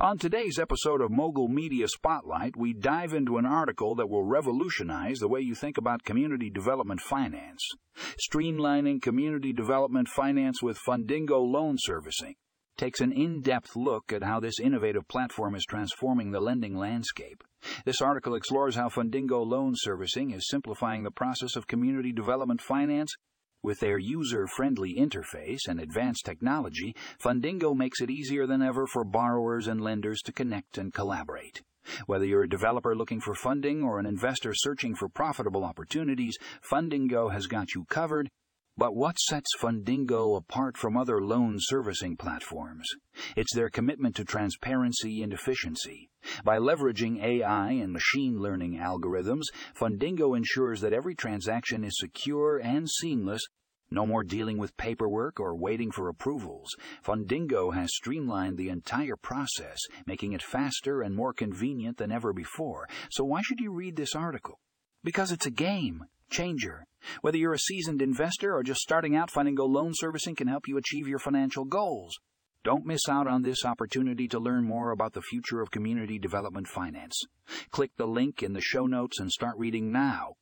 On today's episode of Mogul Media Spotlight, we dive into an article that will revolutionize the way you think about community development finance. Streamlining community development finance with Fundingo loan servicing takes an in depth look at how this innovative platform is transforming the lending landscape. This article explores how Fundingo loan servicing is simplifying the process of community development finance with their user friendly interface and advanced technology, Fundingo makes it easier than ever for borrowers and lenders to connect and collaborate. Whether you're a developer looking for funding or an investor searching for profitable opportunities, Fundingo has got you covered but what sets Fundingo apart from other loan servicing platforms? It's their commitment to transparency and efficiency. By leveraging AI and machine learning algorithms, Fundingo ensures that every transaction is secure and seamless. No more dealing with paperwork or waiting for approvals. Fundingo has streamlined the entire process, making it faster and more convenient than ever before. So why should you read this article? Because it's a game changer. Whether you're a seasoned investor or just starting out, Fundingo Loan Servicing can help you achieve your financial goals. Don't miss out on this opportunity to learn more about the future of community development finance. Click the link in the show notes and start reading now